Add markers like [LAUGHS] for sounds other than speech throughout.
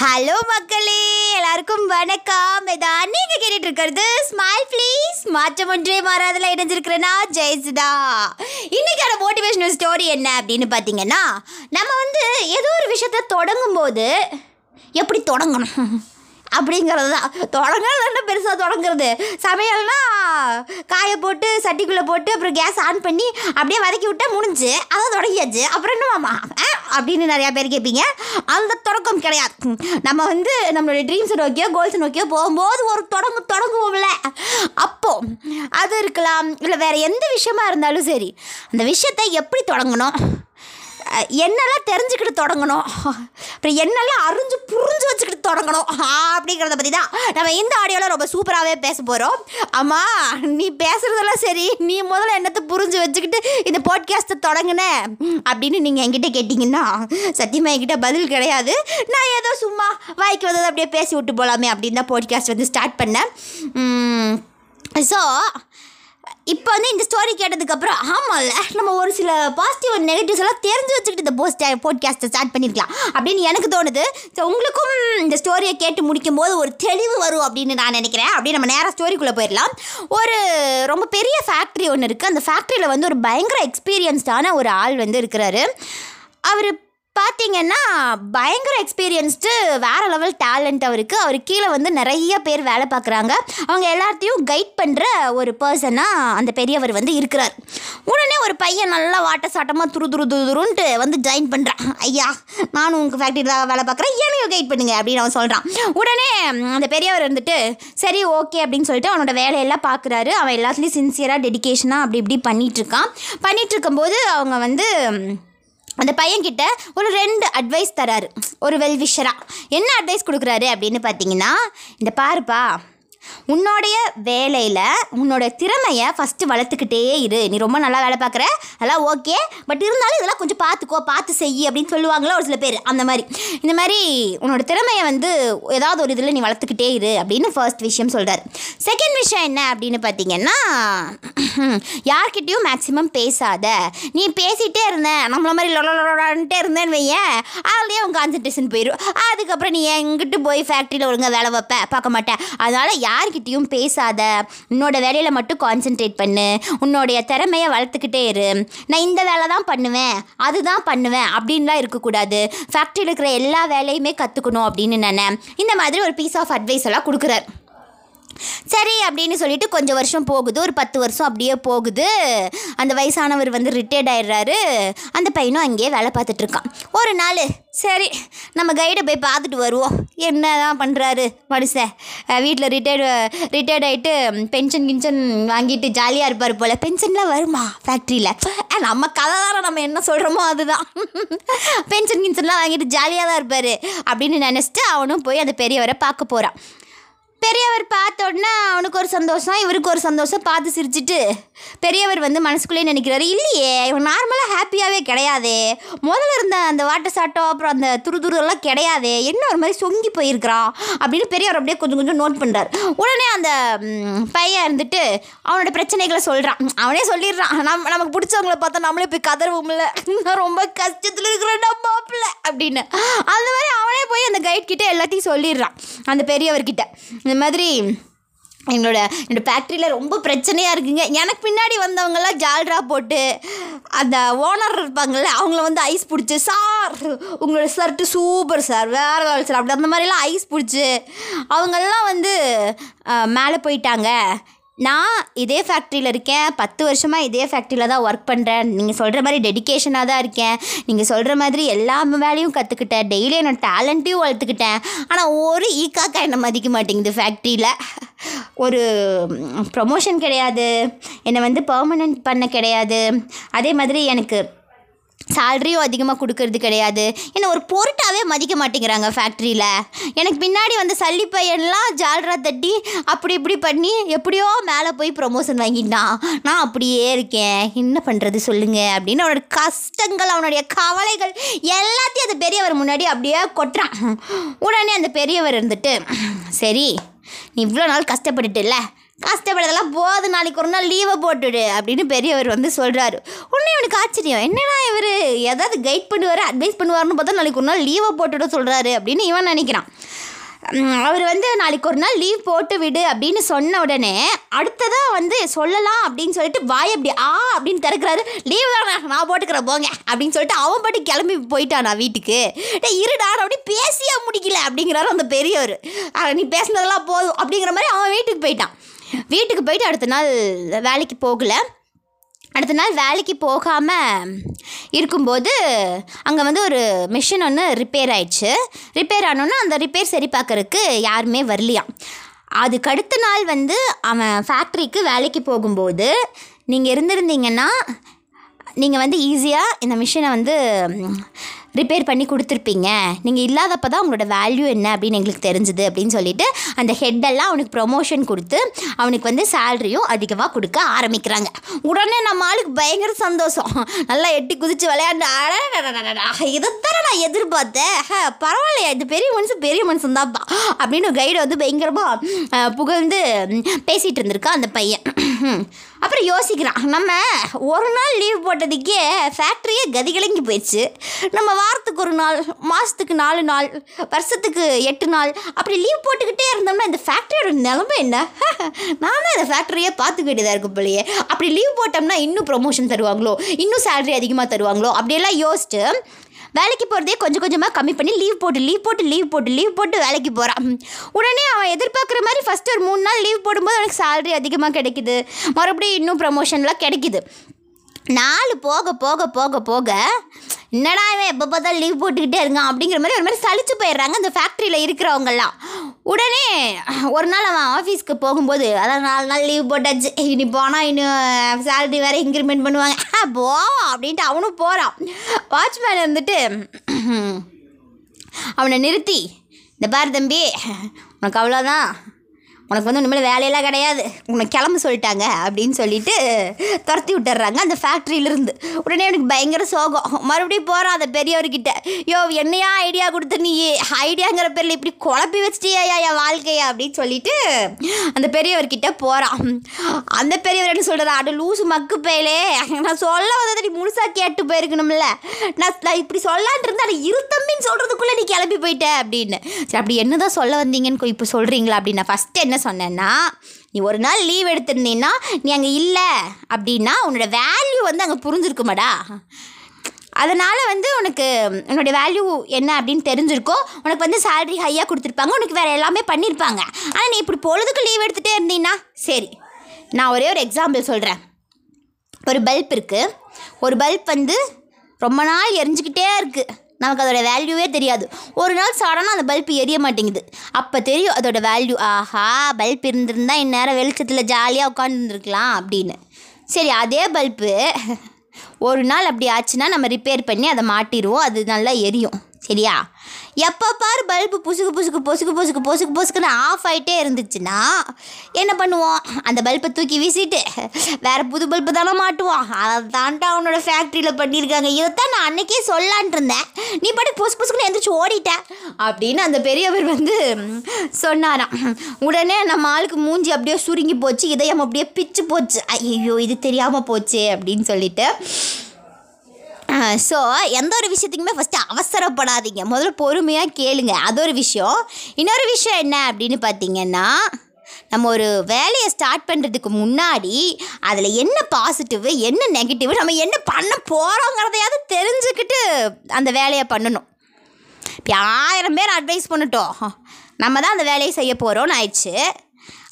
Hello மக்களே. எல்லாருக்கும் வணக்கம். இதான் நீங்க கேட்டுட்டு இருக்கிறது ஸ்மைல் ப்ளீஸ் மாற்றம் ஒன்றே மாறாதல இணைஞ்சிருக்கிறேன்னா ஜெயசுதா. இன்னைக்கான மோட்டிவேஷனல் ஸ்டோரி என்ன அப்படின்னு பார்த்தீங்கன்னா நம்ம வந்து ஏதோ ஒரு விஷயத்த தொடங்கும் போது எப்படி தொடங்கணும்? அப்படிங்கிறது தான். தொடங்கிறது என்ன பெருசாக தொடங்குறது? சமையல்னா காய போட்டு சட்டிக்குள்ளே போட்டு அப்புறம் கேஸ் ஆன் பண்ணி அப்படியே வதக்கி விட்டால் முடிஞ்சு. அதை தொடங்கியாச்சு. அப்புறம் என்னமாமா அப்படின்னு நிறையா பேர் கேட்பீங்க. அந்த தொடக்கம் கிடையாது. நம்ம வந்து நம்மளுடைய ட்ரீம்ஸை நோக்கியோ கோல்ஸை நோக்கியோ போகும்போது ஒரு தொடங்கு தொடங்குவோம்ல. அப்போ அது இருக்கலாம். இல்லை வேறு எந்த விஷயமா இருந்தாலும் சரி அந்த விஷயத்தை எப்படி தொடங்கணும்? என்னெல்லாம் தெரிஞ்சுக்கிட்டு தொடங்கணும்? அப்புறம் என்னெல்லாம் அறிஞ்சு புரிஞ்சு வச்சுக்கிட்டு தொடங்கணும்? அப்படிங்கிறத பற்றி தான் நம்ம இந்த ஆடியோவில் ரொம்ப சூப்பராகவே பேச போகிறோம் அம்மா நீ பேசுகிறதெல்லாம் சரி. நீ முதல்ல என்னத்தை புரிஞ்சு வச்சுக்கிட்டு இந்த பாட்காஸ்ட்டை தொடங்குன? அப்படின்னு நீங்கள் என்கிட்ட கேட்டிங்கன்னா சத்தியமாக என்கிட்ட பதில் கிடையாது. நான் ஏதோ சும்மா வாய்க்கு வந்தது அப்படியே பேசி விட்டு போகலாமே அப்படின்னு தான் பாட்காஸ்ட் வந்து ஸ்டார்ட் பண்ணேன். ஸோ இப்போ வந்து இந்த ஸ்டோரி கேட்டதுக்கப்புறம் ஆமாம்ல நம்ம ஒரு சில பாசிட்டிவ் அண்ட் நெகட்டிவ்ஸ் எல்லாம் தெரிஞ்சு வச்சுக்கிட்டு இந்த போஸ்ட் போட்காஸ்ட்டை ஸ்டார்ட் பண்ணியிருக்கலாம் அப்படின்னு எனக்கு தோணுது. ஸோ உங்களுக்கும் இந்த ஸ்டோரியை கேட்டு முடிக்கும் போது ஒரு தெளிவு வரும் அப்படின்னு நான் நினைக்கிறேன். அப்படியே நம்ம நேராக ஸ்டோரிக்குள்ளே போயிடலாம். ஒரு ரொம்ப பெரிய ஃபேக்ட்ரி ஒன்று இருக்குது அந்த ஃபேக்ட்ரியில் வந்து ஒரு பயங்கர எக்ஸ்பீரியன்ஸ்டான ஒரு ஆள் வந்து இருக்கிறாரு. அவர் பார்த்தீங்கன்னா பயங்கர எக்ஸ்பீரியன்ஸ்டு வேறு லெவல் டேலண்ட் அவருக்கு. அவர் கீழே வந்து நிறைய பேர் வேலை பார்க்குறாங்க அவங்க எல்லாத்தையும் கைட் பண்ணுற ஒரு பர்சனாக அந்த பெரியவர் வந்து இருக்கிறார். உடனே ஒரு பையன் நல்லா வாட்ட சாட்டமாக துரு துரு துருன்ட்டு வந்து ஜாயின் பண்ணுறான் ஐயா நானும் உங்கள் ஃபேக்ட்ரியில் தான் வேலை பார்க்குறேன் ஏனையும் கைட் பண்ணுங்க அப்படின்னு அவன் சொல்கிறான் உடனே அந்த பெரியவர் இருந்துட்டு சரி ஓகே அப்படின்னு சொல்லிட்டு அவனோட வேலையெல்லாம் பார்க்குறாரு அவன் எல்லாத்துலேயும் சின்சியராக டெடிகேஷனாக அப்படி இப்படி பண்ணிகிட்ருக்கான் பண்ணிகிட்ருக்கும்போது அவங்க வந்து அந்த பையன்கிட்ட ஒரு ரெண்டு அட்வைஸ் தராரு. ஒரு வெல்விஷராக என்ன அட்வைஸ் கொடுக்குறாரு அப்படின்னு பார்த்தீங்கன்னா இந்த பாருப்பா உன்னோடைய வேலையில் உன்னோட திறமையை ஃபஸ்ட்டு வளர்த்துக்கிட்டே இரு. நீ ரொம்ப நல்லா வேலை பார்க்குற. அதெல்லாம் ஓகே பட் இருந்தாலும் இதெல்லாம் கொஞ்சம் பார்த்துக்கோ பார்த்து செய் அப்படின்னு சொல்லுவாங்களா ஒரு சில பேர். அந்த மாதிரி. இந்த மாதிரி உன்னோட திறமையை வந்து ஏதாவது ஒரு இதில் நீ வளர்த்துக்கிட்டே இரு அப்படின்னு ஃபர்ஸ்ட் விஷயம் சொல்கிறார் செகண்ட் விஷயம் என்ன அப்படின்னு பார்த்தீங்கன்னா யார்கிட்டயும் மேக்ஸிமம் பேசாத. நீ பேசிகிட்டே இருந்தேன் நம்மள மாதிரி லொலன்ட்டே இருந்தேன்னு வையேன் அதுலேயே உன் கான்சன்ட்ரேஷன் போயிடும் அதுக்கப்புறம் நீ எங்கிட்டு போய் ஃபேக்ட்ரியில் ஒழுங்கா வேலை வைப்ப? பார்க்க மாட்டேன் அதனால் யார்கிட்டயும் பேசாத. உன்னோட வேலையில் மட்டும் கான்சென்ட்ரேட் பண்ணு. உன்னோடைய திறமையை வளர்த்துக்கிட்டே இரு. நான் இந்த வேலை தான் பண்ணுவேன். அதுதான் பண்ணுவேன். அப்படின்லாம் இருக்கக்கூடாது. ஃபேக்ட்ரியில் இருக்கிற எல்லா வேலையுமே கற்றுக்கணும் அப்படின்னு நினை இந்த மாதிரி ஒரு பீஸ் ஆஃப் அட்வைஸ் எல்லாம் கொடுக்குறாரு. சரி அப்படின்னு சொல்லிட்டு கொஞ்சம் வருஷம் போகுது. ஒரு பத்து வருஷம் அப்படியே போகுது. அந்த வயசானவர் வந்து ரிட்டையர்ட் ஆயிடுறாரு. அந்த பையனும் அங்கேயே வேலை பார்த்துட்ருக்கான் ஒரு நாள் சரி நம்ம கைடை போய் பார்த்துட்டு வருவோம். என்ன தான் பண்ணுறாரு மனுஷன் வீட்டில் ரிட்டையர்டு ரிட்டையர்ட் ஆகிட்டு பென்ஷன் கின்ஷன் வாங்கிட்டு ஜாலியாக இருப்பார் போல். பென்ஷன்லாம் வருமா? ஃபேக்ட்ரியில் நம்ம கதை தானே நம்ம என்ன சொல்கிறோமோ அதுதான். [LAUGHS] பென்ஷன் கின்ஷன்லாம் வாங்கிட்டு ஜாலியாக தான் இருப்பார் அப்படின்னு நினச்சிட்டு அவனும் போய் அந்த பெரியவரை பார்க்க போகிறான் பெரியவர் பார்த்த உடனே அவனுக்கு ஒரு சந்தோஷம் இவருக்கு ஒரு சந்தோஷம். பார்த்து சிரிச்சிட்டு பெரியவர் வந்து மனசுக்குள்ளே நினைக்கிறாரு இல்லையே இவன் நார்மலாக ஹாப்பியாகவே கிடையாதே. முதல்ல இருந்த அந்த வாட்டர் சாட்டம் அப்புறம் அந்த துரு துருலாம் எல்லாம் என்ன ஒரு மாதிரி சொங்கி போயிருக்கிறான் அப்படின்னு பெரியவர் அப்படியே கொஞ்சம் கொஞ்சம் நோட் பண்ணுறார் உடனே அந்த பையன் இருந்துட்டு அவனோட பிரச்சனைகளை சொல்கிறான் அவனே சொல்லிடுறான் நம்ம நமக்கு பிடிச்சவங்கள பார்த்தா நம்மளே போய் கதறுவோம்ல நான் ரொம்ப கஷ்டத்தில் இருக்கிறேன்டா பாப்பில் அப்படின்னு. அந்த மாதிரி அவனே போய் அந்த கைட் கிட்ட எல்லாத்தையும் சொல்லிடுறான் அந்த பெரியவர்கிட்ட. இந்த மாதிரி என்னோட என்னோடய ஃபேக்ட்ரியில் ரொம்ப பிரச்சனையாக இருக்குங்க. எனக்கு பின்னாடி வந்தவங்கெல்லாம் ஜால்ரா போட்டு அந்த ஓனர் இருப்பாங்கள்ல அவங்கள வந்து ஐஸ் பிடிச்சி சார் உங்களோட ஷர்ட்டு சூப்பர் சார் வேறு லெவல் சார் அப்படி அந்த மாதிரிலாம் ஐஸ் பிடிச்சி அவங்கெல்லாம் வந்து மேலே போயிட்டாங்க. நான் இதே ஃபேக்ட்ரியில் இருக்கேன். பத்து வருஷமாக இதே ஃபேக்ட்ரியில் தான் ஒர்க் பண்ணுறேன் நீங்கள் சொல்கிற மாதிரி டெடிகேஷனாக தான் இருக்கேன். நீங்கள் சொல்கிற மாதிரி எல்லா வேலையும் கற்றுக்கிட்டேன் டெய்லி என்னோட டேலண்ட்டையும் வளர்த்துக்கிட்டேன். ஆனால் ஒரு ஈக்காக்கா என்னை மதிக்க மாட்டேங்குது ஃபேக்ட்ரியில் ஒரு ப்ரொமோஷன் கிடையாது. என்னை வந்து பர்மனெண்ட் பண்ண கிடையாது. அதே மாதிரி எனக்கு சேல்ரியும் அதிகமாக கொடுக்கறது கிடையாது. என்னை ஒரு பொருட்டாகவே மதிக்க மாட்டேங்கிறாங்க ஃபேக்ட்ரியில் எனக்கு பின்னாடி வந்து சல்லி பையன்லாம் ஜால்ரா தட்டி அப்படி இப்படி பண்ணி எப்படியோ மேலே போய் ப்ரொமோஷன் வாங்கிட்டான். நான் அப்படியே இருக்கேன். என்ன பண்ணுறது சொல்லுங்கள் அப்படின்னு அவனோட கஷ்டங்கள் அவனுடைய கவலைகள் எல்லாத்தையும் அந்த பெரியவர் முன்னாடி அப்படியே கொட்டுறான். உடனே அந்த பெரியவர் இருந்துட்டு சரி நீ இவ்வளோ நாள் கஷ்டப்பட்டுட்டுல கஷ்டப்படுறதெல்லாம் போது நாளைக்கு ஒரு நாள் லீவை போட்டுடு அப்படின்னு பெரியவர் வந்து சொல்கிறாரு உடனே இவனுக்கு ஆச்சரியம். என்னடா இவர் ஏதாவது கைட் பண்ணுவார் அட்வைஸ் பண்ணுவார்னு பார்த்தா நாளைக்கு ஒரு நாள் லீவை போட்டுட சொல்கிறாரு அப்படின்னு இவன் நினைக்கிறான். அவர் வந்து நாளைக்கு ஒரு நாள் லீவ் போட்டு விடு அப்படின்னு சொன்ன உடனே அடுத்ததாக வந்து சொல்லலாம் அப்படின்னு சொல்லிட்டு வாய் அப்படி ஆ அப்படின்னு திறக்கிறாரு. லீவ் வேணாம் நான் போட்டுக்கிறேன் போங்க அப்படின்னு சொல்லிட்டு அவன் பாட்டு கிளம்பி போயிட்டான் வீட்டுக்கு. டேய் இருடா அப்படி பேசியே முடிக்கல அப்படிங்கிறாரு அந்த பெரியவர். நீ பேசினதெல்லாம் போதும் அப்படிங்கிற மாதிரி அவன் வீட்டுக்கு போயிட்டான். வீட்டுக்கு போயிட்டு அடுத்த நாள் வேலைக்கு போகலை. அடுத்த நாள் வேலைக்கு போகாமல் இருக்கும்போது அங்கே வந்து ஒரு மிஷின் ஒன்று ரிப்பேர் ஆயிடுச்சு. ரிப்பேர் ஆனோன்னா அந்த ரிப்பேர் சரி பார்க்கறதுக்கு யாருமே வரலையாம் அதுக்கு அடுத்த நாள் வந்து அவன் ஃபேக்ட்ரிக்கு வேலைக்கு போகும்போது நீங்கள் இருந்திருந்தீங்கன்னா நீங்கள் வந்து ஈஸியாக இந்த மிஷினை வந்து ரிப்பேர் பண்ணி கொடுத்துருப்பீங்க. நீங்கள் இல்லாதப்ப தான் உங்களோட வேல்யூ என்ன அப்படின்னு எங்களுக்கு தெரிஞ்சுது அப்படின்னு சொல்லிட்டு அந்த ஹெட்டெல்லாம் அவனுக்கு ப்ரொமோஷன் கொடுத்து அவனுக்கு வந்து சேல்ரியும் அதிகமாக கொடுக்க ஆரம்பிக்கிறாங்க. உடனே நம்ம ஆளுக்கு பயங்கர சந்தோஷம். நல்லா எட்டி குதிச்சு விளையாண்டு அடடடடடடா, இதைத்தானே நான் எதிர்பார்த்தேன். பரவாயில்லையா இது பெரிய மனுஷன் பெரிய மனுஷன் தான்ப்பா அப்படின்னு கைடு வந்து பயங்கரமாக புகழ்ந்து பேசிகிட்டு இருந்திருக்கா அந்த பையன். அப்புறம் யோசிக்கிறான். நம்ம ஒரு நாள் லீவ் போட்டதுக்கே ஃபேக்ட்ரியே கதிகலங்கி போயிடுச்சு. நம்ம வாரத்துக்கு ஒரு நாள் மாதத்துக்கு நாலு நாள் வருஷத்துக்கு எட்டு நாள் அப்படி லீவ் போட்டுக்கிட்டே இருந்தோம்னா இந்த ஃபேக்ட்ரியோட நிலமை என்ன? [LAUGHS] நானும் இந்த ஃபேக்ட்ரியே பார்த்துக்க வேண்டியதாக இருக்கும் பிள்ளையே அப்படி லீவ் போட்டோம்னா இன்னும் ப்ரொமோஷன் தருவாங்களோ? இன்னும் சேலரி அதிகமாக தருவாங்களோ? அப்படியெல்லாம் யோசிச்சு வேலைக்கு போகிறதே கொஞ்சம் கொஞ்சமாக கம்மி பண்ணி லீவ் போட்டு லீவ் போட்டு லீவ் போட்டு லீவ் போட்டு வேலைக்கு போகிறான் உடனே அவன் எதிர்பார்க்குற மாதிரி ஃபஸ்ட்டு ஒரு மூணு நாள் லீவ் போடும்போது அவனுக்கு சேலரி அதிகமாக கிடைக்குது. மறுபடியும் இன்னும் ப்ரமோஷன்லாம் கிடைக்குது. நாலு போக போக போக போக என்னடா இவன் எப்போ பார்த்தா லீவ் போட்டுக்கிட்டே இருக்கான் அப்படிங்கிற மாதிரி ஒரு மாதிரி சளிச்சு போயிடுறாங்க அந்த ஃபேக்ட்ரியில் இருக்கிறவங்கெல்லாம். உடனே ஒரு நாள் அவன் ஆஃபீஸ்க்கு போகும்போது அதான் நாலு நாள் லீவ் போட்டாச்சு. இனி போனால் இன்னும் சேலரி வேறு இன்க்ரிமெண்ட் பண்ணுவாங்க. "ஆ, போ அப்படின்ட்டு அவனும் போகிறான் வாட்ச்மேன் வந்துட்டு அவனை நிறுத்தி. இந்த பார் தம்பி உனக்கு அவ்வளோதான் உனக்கு வந்து இனிமேல் வேலையெல்லாம் கிடையாது. உன்னை கிளம்ப சொல்லிட்டாங்க அப்படின்னு சொல்லிட்டு துரத்தி விட்டுறாங்க அந்த ஃபேக்ட்ரியிலிருந்து உடனே எனக்கு பயங்கர சோகம். மறுபடியும் போகிறான் அந்த பெரியவர்கிட்ட. யோ என்னையா ஐடியா கொடுத்து நீ? ஐடியாங்கிற பேரில் இப்படி குழப்பி வச்சிட்டியா என் வாழ்க்கையா? அப்படின்னு சொல்லிட்டு அந்த பெரியவர்கிட்ட போகிறான் அந்த பெரியவர் என்ன சொல்கிறது அடு லூசு மக்கு பயலே. நான் சொல்ல வந்ததை நீ முழுசாக கேட்டு போயிருக்கணும்ல. நான் நான் இப்படி சொல்லான்ட்டு இருந்தா இரு தம்பின்னு சொல்கிறதுக்குள்ளே நீ கிளம்பி போயிட்ட அப்படின்னு. சரி அப்படி என்ன தான் சொல்ல வந்தீங்கன்னு இப்போ சொல்கிறீங்களா அப்படின்னு. நான் ஃபஸ்ட்டு என்ன சொன்னேன்னா நீ ஒரு நாள் லீவ் எடுத்திருந்தீன்னா நீ அங்கே இல்லை அப்படின்னா உன்னோட வேல்யூ வந்து அங்கே புரிஞ்சிருக்குமாடா. அதனால் வந்து உனக்கு உன்னோட வேல்யூ என்ன அப்படின்னு தெரிஞ்சிருக்கோ உனக்கு வந்து சேலரி ஹையாக கொடுத்துருப்பாங்க உனக்கு வேறு எல்லாமே பண்ணியிருப்பாங்க ஆனால் நீ இப்படி பொழுதுக்கு லீவ் எடுத்துகிட்டே இருந்தீன்னா சரி நான் ஒரே ஒரு எக்ஸாம்பிள் சொல்கிறேன் ஒரு பல்ப் இருக்குது ஒரு பல்ப் வந்து ரொம்ப நாள் எரிஞ்சுக்கிட்டே இருக்குது நமக்கு அதோட வேல்யூவே தெரியாது. ஒரு நாள் சடனாக அந்த பல்ப் எரிய மாட்டேங்குது. அப்போ தெரியும் அதோட வேல்யூ ஆஹா பல்ப் இருந்திருந்தால் இந்நேரம் வெளிச்சத்தில் ஜாலியாக உட்காந்துருந்துருக்கலாம் அப்படின்னு. சரி அதே பல்பு ஒரு நாள் அப்படி ஆச்சுன்னா நம்ம ரிப்பேர் பண்ணி அதை மாட்டிடுவோம் அது நல்லா எரியும். சரியா? எப்போ பார் பல்பு புசுக்கு புசுக்கு பொசுக்கு பொசுக்கு பொசுக்கு பொசுக்குன்னு ஆஃப் ஆகிட்டே இருந்துச்சுன்னா என்ன பண்ணுவோம்? அந்த பல்பை தூக்கி வீசிட்டு வேறு புது பல்பு தானே மாட்டுவோம். அதை தாண்டா அவனோட ஃபேக்ட்ரியில் பண்ணியிருக்காங்க. இதைத்தான் நான் அன்றைக்கே சொல்லான்ட்டு இருந்தேன். நீ பாட்டு புசு புசுக்குன்னு எந்திரிச்சு ஓடிட்டேன் அப்படின்னு அந்த பெரியவர் வந்து சொன்னாராம். உடனே நம்ம ஆளுக்கு மூஞ்சி அப்படியே சுருங்கி போச்சு இதயம் அப்படியே பிச்சு போச்சு. ஐயோ இது தெரியாமல் போச்சு அப்படின்னு சொல்லிட்டு ஸோ எந்த ஒரு விஷயத்துக்குமே ஃபஸ்ட்டு அவசரப்படாதீங்க. முதல்ல பொறுமையாக கேளுங்க. அது ஒரு விஷயம். இன்னொரு விஷயம் என்ன அப்படின்னு பார்த்தீங்கன்னா நம்ம ஒரு வேலையை ஸ்டார்ட் பண்ணுறதுக்கு முன்னாடி அதில் என்ன பாசிட்டிவ் என்ன நெகட்டிவ் நம்ம என்ன பண்ண போகிறோங்கிறதையாவது தெரிஞ்சுக்கிட்டு அந்த வேலையை பண்ணணும். இப்போ ஆயிரம் பேர் அட்வைஸ் பண்ணட்டும். நம்ம தான் அந்த வேலையை செய்ய போகிறோம்னு ஆயிடுச்சு.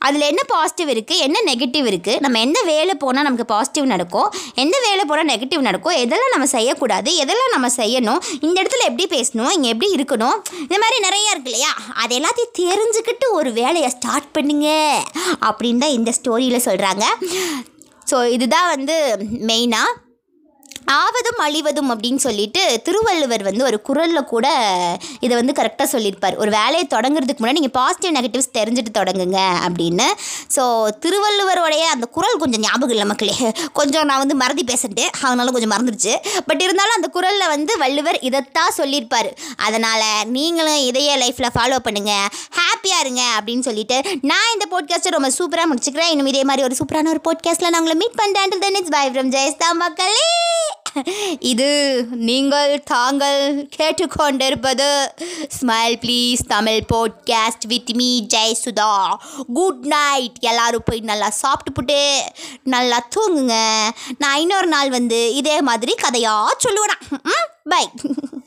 அதில் என்ன பாசிட்டிவ் இருக்குது என்ன நெகட்டிவ் இருக்குது நம்ம எந்த வேலை போனால் நமக்கு பாசிட்டிவ் நடக்கும் எந்த வேலை போனால் நெகட்டிவ் நடக்கும் எதெல்லாம் நம்ம செய்யக்கூடாது எதெல்லாம் நம்ம செய்யணும் இந்த இடத்துல எப்படி பேசணும் இங்கே எப்படி இருக்கணும் இந்த மாதிரி நிறைய இருக்கு இல்லையா? அது எல்லாத்தையும் தெரிஞ்சுக்கிட்டு ஒரு வேலையை ஸ்டார்ட் பண்ணுங்க அப்படின்னு தான் இந்த ஸ்டோரியில் சொல்கிறாங்க ஸோ இதுதான் வந்து மெயினாக ஆவதும் அழிவதும் அப்படின்னு சொல்லிட்டு திருவள்ளுவர் வந்து ஒரு குரலில் கூட இதை வந்து கரெக்டாக சொல்லியிருப்பார். ஒரு வேலையை தொடங்குறதுக்கு முன்னாடி நீங்கள் பாசிட்டிவ் நெகட்டிவ்ஸ் தெரிஞ்சுட்டு தொடங்குங்க அப்படின்னு. ஸோ திருவள்ளுவருடைய அந்த குரல் கொஞ்சம் ஞாபகம் இல்லை மக்களே. கொஞ்சம் நான் வந்து மறதி பேசிட்டேன் அதனால கொஞ்சம் மறந்துடுச்சு பட் இருந்தாலும் அந்த குரலில் வந்து வள்ளுவர் இதைத்தான் சொல்லியிருப்பார். அதனால் நீங்களும் இதையே லைஃப்பில் ஃபாலோ பண்ணுங்கள் ஹாப்பியாக இருங்க அப்படின்னு சொல்லிட்டு நான் இந்த போட்காஸ்ட்டை ரொம்ப சூப்பராக முடிச்சுக்கிறேன். இன்னும் இதே மாதிரி ஒரு சூப்பரான ஒரு போட்காஸ்ட்டில் நான் உங்களை மீட் பண்ணுறேன் பை ஃப்ரம் ஜெயஸ்தா மக்களே! [LAUGHS] இது நீங்கள் தாங்கள் கேட்டுக்கொண்டிருப்பது smile please Tamil podcast with me Jayasudha. Good night எல்லாரும் போய் நல்லா சாப்பிட்டுப்புட்டு நல்லா தூங்குங்க. நான் இன்னொரு நாள் வந்து இதே மாதிரி கதையாக சொல்லுவேன். பை [LAUGHS]